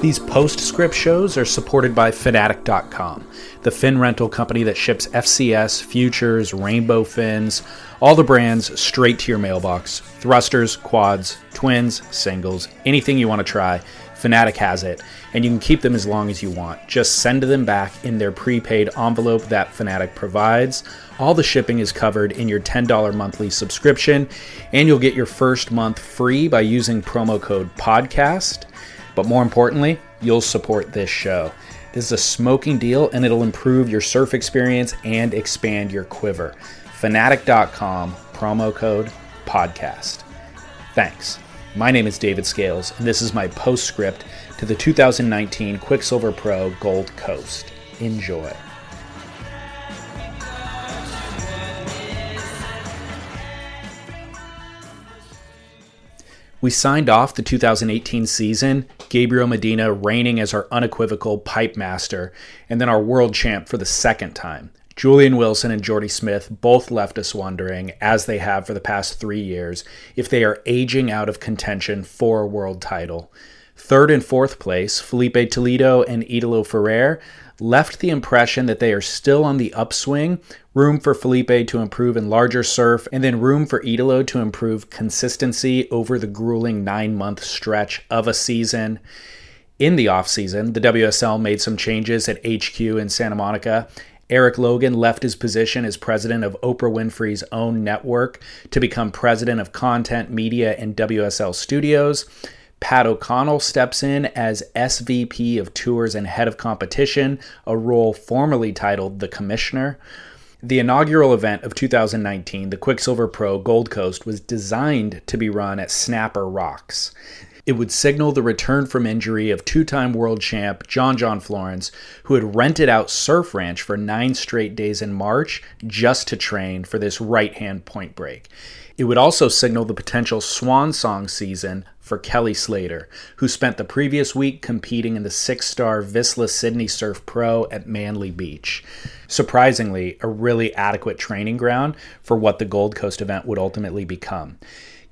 These postscript shows are supported by Fanatic.com, the fin rental company that ships FCS, Futures, Rainbow Fins, all the brands straight to your mailbox. Thrusters, quads, twins, singles, anything you want to try, Fanatic has it, and you can keep them as long as you want. Just send them back in their prepaid envelope that Fanatic provides. All the shipping is covered in your $10 monthly subscription, and you'll get your first month free by using promo code PODCAST. But more importantly, you'll support this show. This is a smoking deal and it'll improve your surf experience and expand your quiver. Fanatic.com, promo code podcast. Thanks. My name is David Scales, and this is my postscript to the 2019 Quiksilver Pro Gold Coast. Enjoy. We signed off the 2018 season, Gabriel Medina reigning as our unequivocal pipe master, and then our world champ for the second time. Julian Wilson and Jordy Smith both left us wondering, as they have for the past three years, if they are aging out of contention for a world title. Third and fourth place, Filipe Toledo and Italo Ferreira, left the impression that they are still on the upswing, room for Filipe to improve in larger surf, and then room for Italo to improve consistency over the grueling nine month stretch of a season. In the offseason, the WSL made some changes at HQ in Santa Monica. Eric Logan left his position as president of Oprah Winfrey's own network to become president of content, media, and WSL Studios. Pat O'Connell steps in as SVP of Tours and Head of Competition, a role formerly titled the Commissioner. The inaugural event of 2019, the Quiksilver Pro Gold Coast, was designed to be run at Snapper Rocks. It would signal the return from injury of two time world champ John John Florence, who had rented out Surf Ranch for nine straight days in March just to train for this right hand point break. It would also signal the potential swan song season for Kelly Slater, who spent the previous week competing in the six star Vissla Sydney Surf Pro at Manly Beach. Surprisingly, a really adequate training ground for what the Gold Coast event would ultimately become.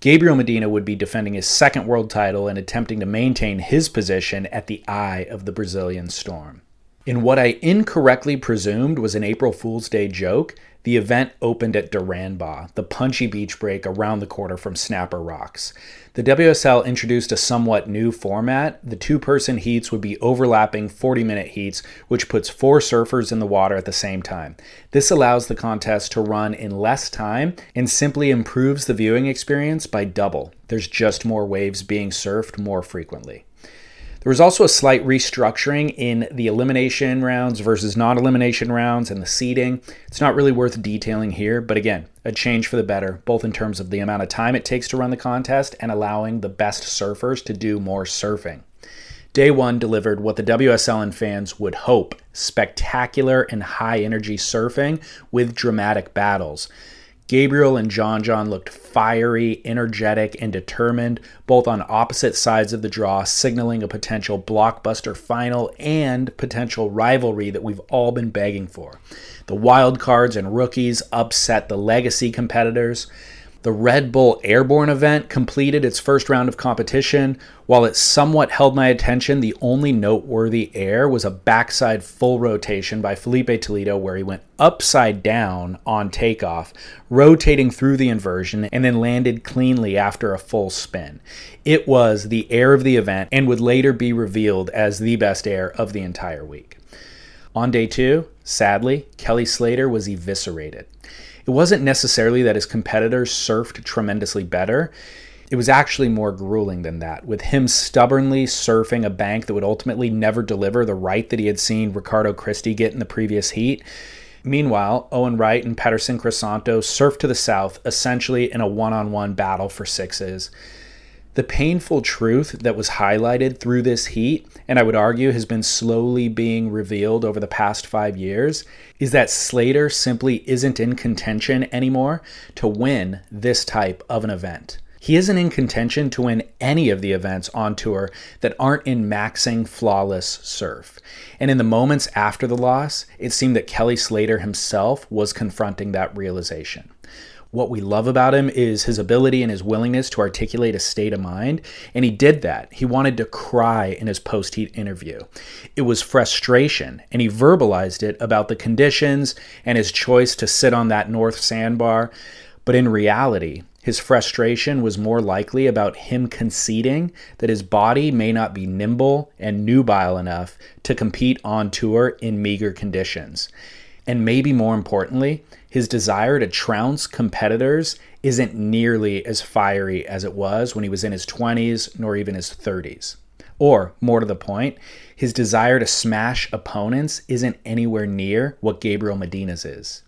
Gabriel Medina would be defending his second world title and attempting to maintain his position at the eye of the Brazilian storm. In what I incorrectly presumed was an April Fool's Day joke, the event opened at Duranbah, the punchy beach break around the corner from Snapper Rocks. The WSL introduced a somewhat new format. The two person heats would be overlapping 40 minute heats, which puts four surfers in the water at the same time. This allows the contest to run in less time and simply improves the viewing experience by double. There's just more waves being surfed more frequently. There was also a slight restructuring in the elimination rounds versus non elimination rounds and the seeding. It's not really worth detailing here, but again, a change for the better, both in terms of the amount of time it takes to run the contest and allowing the best surfers to do more surfing. Day one delivered what the WSL and fans would hope spectacular and high energy surfing with dramatic battles. Gabriel and John John looked fiery, energetic, and determined, both on opposite sides of the draw, signaling a potential blockbuster final and potential rivalry that we've all been begging for. The wild cards and rookies upset the legacy competitors. The Red Bull Airborne event completed its first round of competition. While it somewhat held my attention, the only noteworthy air was a backside full rotation by Filipe Toledo, where he went upside down on takeoff, rotating through the inversion, and then landed cleanly after a full spin. It was the air of the event and would later be revealed as the best air of the entire week. On day two, sadly, Kelly Slater was eviscerated. It wasn't necessarily that his competitors surfed tremendously better. It was actually more grueling than that, with him stubbornly surfing a bank that would ultimately never deliver the right that he had seen Ricardo Christie get in the previous heat. Meanwhile, Owen Wright and Peterson Crisanto surfed to the south, essentially in a one on one battle for sixes. The painful truth that was highlighted through this heat, and I would argue has been slowly being revealed over the past five years, is that Slater simply isn't in contention anymore to win this type of an event. He isn't in contention to win any of the events on tour that aren't in maxing flawless surf. And in the moments after the loss, it seemed that Kelly Slater himself was confronting that realization. What we love about him is his ability and his willingness to articulate a state of mind, and he did that. He wanted to cry in his post heat interview. It was frustration, and he verbalized it about the conditions and his choice to sit on that north sandbar. But in reality, his frustration was more likely about him conceding that his body may not be nimble and nubile enough to compete on tour in meager conditions. And maybe more importantly, his desire to trounce competitors isn't nearly as fiery as it was when he was in his 20s nor even his 30s. Or, more to the point, his desire to smash opponents isn't anywhere near what Gabriel Medina's is.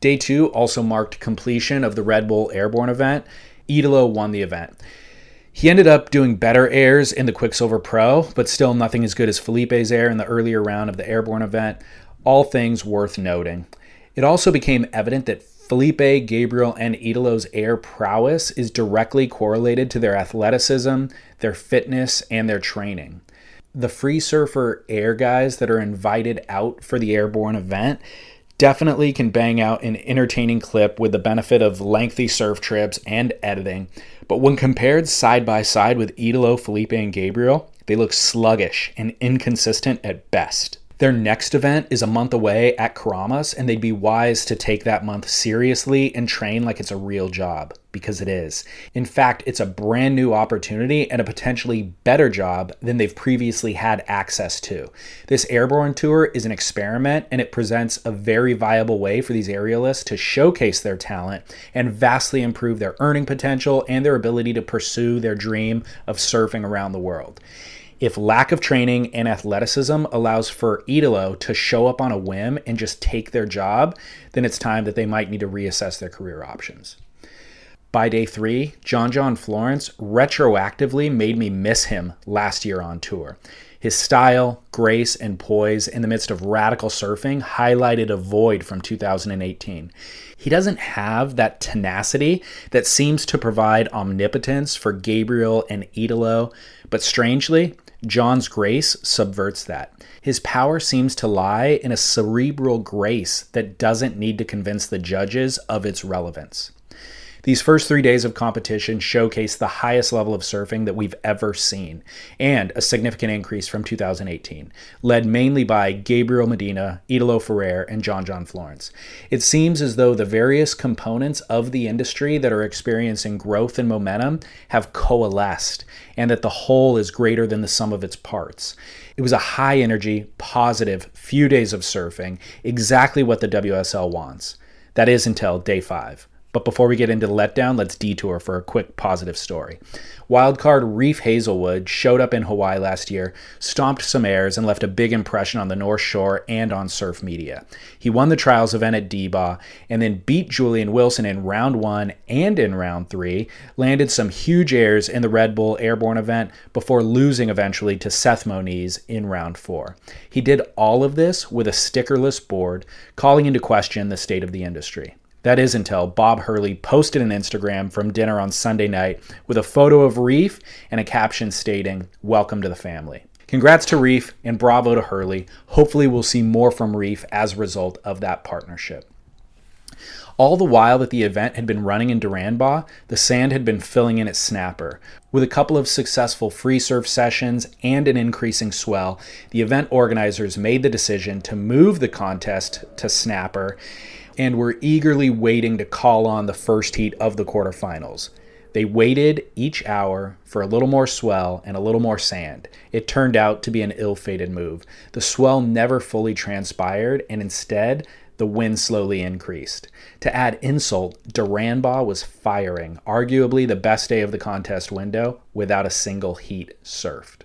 Day two also marked completion of the Red Bull Airborne event. Italo won the event. He ended up doing better airs in the Quiksilver Pro, but still nothing as good as Filipe's air in the earlier round of the Airborne event. All things worth noting. It also became evident that Filipe, Gabriel, and Italo's air prowess is directly correlated to their athleticism, their fitness, and their training. The free surfer air guys that are invited out for the airborne event definitely can bang out an entertaining clip with the benefit of lengthy surf trips and editing. But when compared side by side with Italo, Filipe, and Gabriel, they look sluggish and inconsistent at best. Their next event is a month away at Keramas, and they'd be wise to take that month seriously and train like it's a real job, because it is. In fact, it's a brand new opportunity and a potentially better job than they've previously had access to. This airborne tour is an experiment, and it presents a very viable way for these aerialists to showcase their talent and vastly improve their earning potential and their ability to pursue their dream of surfing around the world. If lack of training and athleticism allows for Italo to show up on a whim and just take their job, then it's time that they might need to reassess their career options. By day three, John John Florence retroactively made me miss him last year on tour. His style, grace, and poise in the midst of radical surfing highlighted a void from 2018. He doesn't have that tenacity that seems to provide omnipotence for Gabriel and Italo, but strangely, John's grace subverts that. His power seems to lie in a cerebral grace that doesn't need to convince the judges of its relevance. These first three days of competition showcase the highest level of surfing that we've ever seen, and a significant increase from 2018, led mainly by Gabriel Medina, Italo Ferreira, and John John Florence. It seems as though the various components of the industry that are experiencing growth and momentum have coalesced, and that the whole is greater than the sum of its parts. It was a high energy, positive few days of surfing, exactly what the WSL wants. That is until day five. But before we get into the letdown, let's detour for a quick positive story. Wildcard Reef Heazlewood showed up in Hawaii last year, stomped some airs, and left a big impression on the North Shore and on surf media. He won the trials event at D-Bah and then beat Julian Wilson in round one and in round three, landed some huge airs in the Red Bull Airborne event before losing eventually to Seth Moniz in round four. He did all of this with a stickerless board, calling into question the state of the industry. That is until Bob Hurley posted an Instagram from dinner on Sunday night with a photo of Reef and a caption stating, Welcome to the family. Congrats to Reef and bravo to Hurley. Hopefully, we'll see more from Reef as a result of that partnership. All the while that the event had been running in Duranbah, the sand had been filling in at Snapper. With a couple of successful free surf sessions and an increasing swell, the event organizers made the decision to move the contest to Snapper and were eagerly waiting to call on the first heat of the quarterfinals. They waited each hour for a little more swell and a little more sand. It turned out to be an ill fated move. The swell never fully transpired, and instead, the wind slowly increased. To add insult, Duranbah was firing, arguably the best day of the contest window, without a single heat surfed.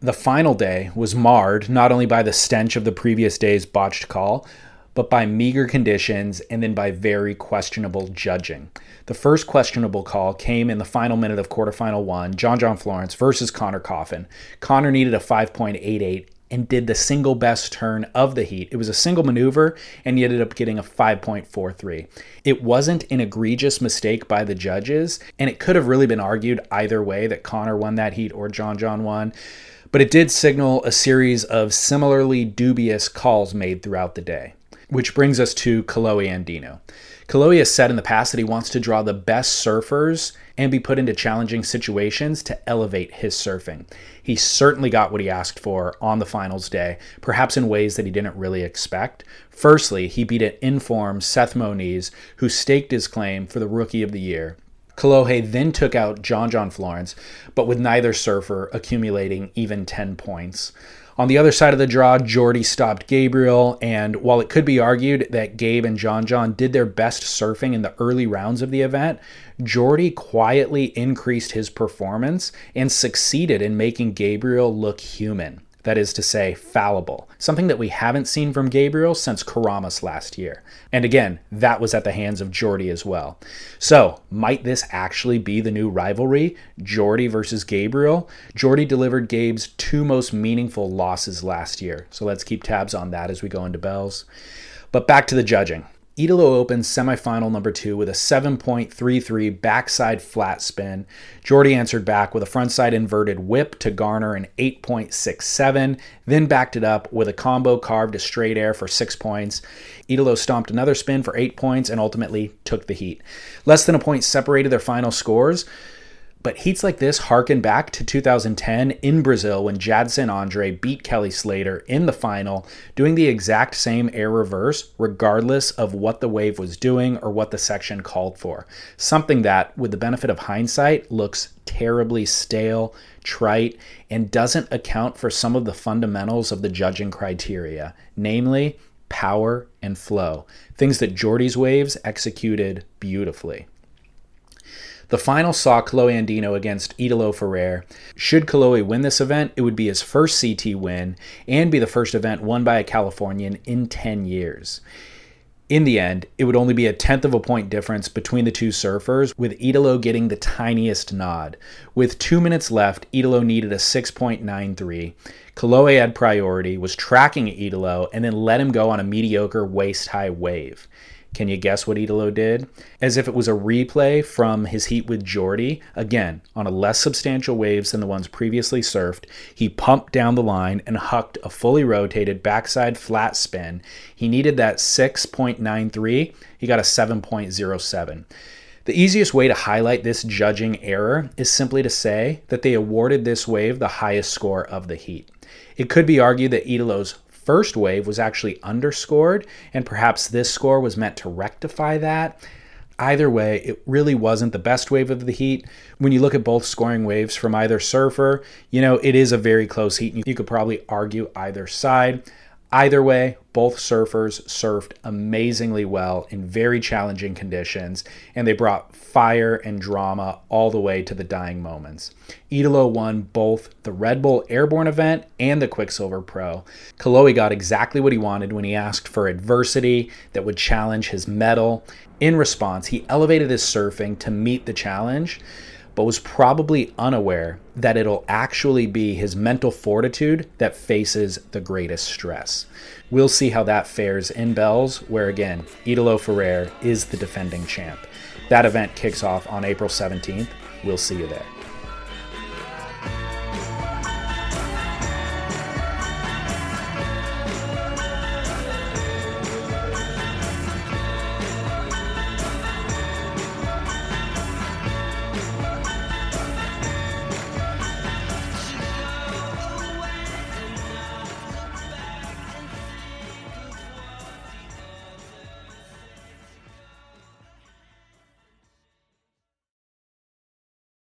The final day was marred not only by the stench of the previous day's botched call, but by meager conditions and then by very questionable judging. The first questionable call came in the final minute of quarterfinal one, John John Florence versus Conner Coffin. Conner needed a 5.88 and did the single best turn of the heat. It was a single maneuver, and he ended up getting a 5.43. It wasn't an egregious mistake by the judges, and it could have really been argued either way that Conner won that heat or John John won. But it did signal a series of similarly dubious calls made throughout the day. Which brings us to Kolohe Andino. Kolohe has said in the past that he wants to draw the best surfers and be put into challenging situations to elevate his surfing. He certainly got what he asked for on the finals day, perhaps in ways that he didn't really expect. Firstly, he beat an informed Seth Moniz, who staked his claim for the Rookie of the Year. Kolohe then took out John John Florence, but with neither surfer accumulating even 10 points. On the other side of the draw, Jordy stopped Gabriel, and while it could be argued that Gabe and John John did their best surfing in the early rounds of the event, Jordy quietly increased his performance and succeeded in making Gabriel look human that is to say, fallible, something that we haven't seen from Gabriel since Keramas last year. And again, that was at the hands of Jordy as well. So, might this actually be the new rivalry, Jordy versus Gabriel? Jordy delivered Gabe's two most meaningful losses last year, so let's keep tabs on that as we go into bells. But back to the judging. Italo opens semifinal number two with a 7.33 backside flat spin. Jordy answered back with a frontside inverted whip to garner an 8.67, then backed it up with a combo carved to straight air for six points. Italo stomped another spin for eight points and ultimately took the heat. Less than a point separated their final scores. But heats like this harken back to 2010 in Brazil when Jadson Andre beat Kelly Slater in the final, doing the exact same air reverse, regardless of what the wave was doing or what the section called for. Something that, with the benefit of hindsight, looks terribly stale, trite, and doesn't account for some of the fundamentals of the judging criteria, namely power and flow, things that Jordy's waves executed beautifully. The final saw Kolohe Andino against Italo Ferreira. Should Kolohe win this event, it would be his first CT win and be the first event won by a Californian in 10 years. In the end, it would only be a tenth of a point difference between the two surfers, with Italo getting the tiniest nod. With two minutes left, Italo needed a 6.93. Kolohe had priority, was tracking Italo, and then let him go on a mediocre waist high wave. Can you guess what Italo did? As if it was a replay from his heat with Jordy, again, on a less substantial waves than the ones previously surfed, he pumped down the line and hucked a fully rotated backside flat spin. He needed that 6.93, he got a 7.07. The easiest way to highlight this judging error is simply to say that they awarded this wave the highest score of the heat. It could be argued that Italo's first wave was actually underscored, and perhaps this score was meant to rectify that. Either way, it really wasn't the best wave of the heat. When you look at both scoring waves from either surfer, you know, it is a very close heat. and You could probably argue either side. Either way, both surfers surfed amazingly well in very challenging conditions, and they brought fire and drama all the way to the dying moments. Italo won both the Red Bull Airborne event and the Quiksilver Pro. Kolohe got exactly what he wanted when he asked for adversity that would challenge his mettle. In response, he elevated his surfing to meet the challenge but was probably unaware that it'll actually be his mental fortitude that faces the greatest stress. We'll see how that fares in Bells, where again, Italo Ferreira is the defending champ. That event kicks off on April 17th. We'll see you there.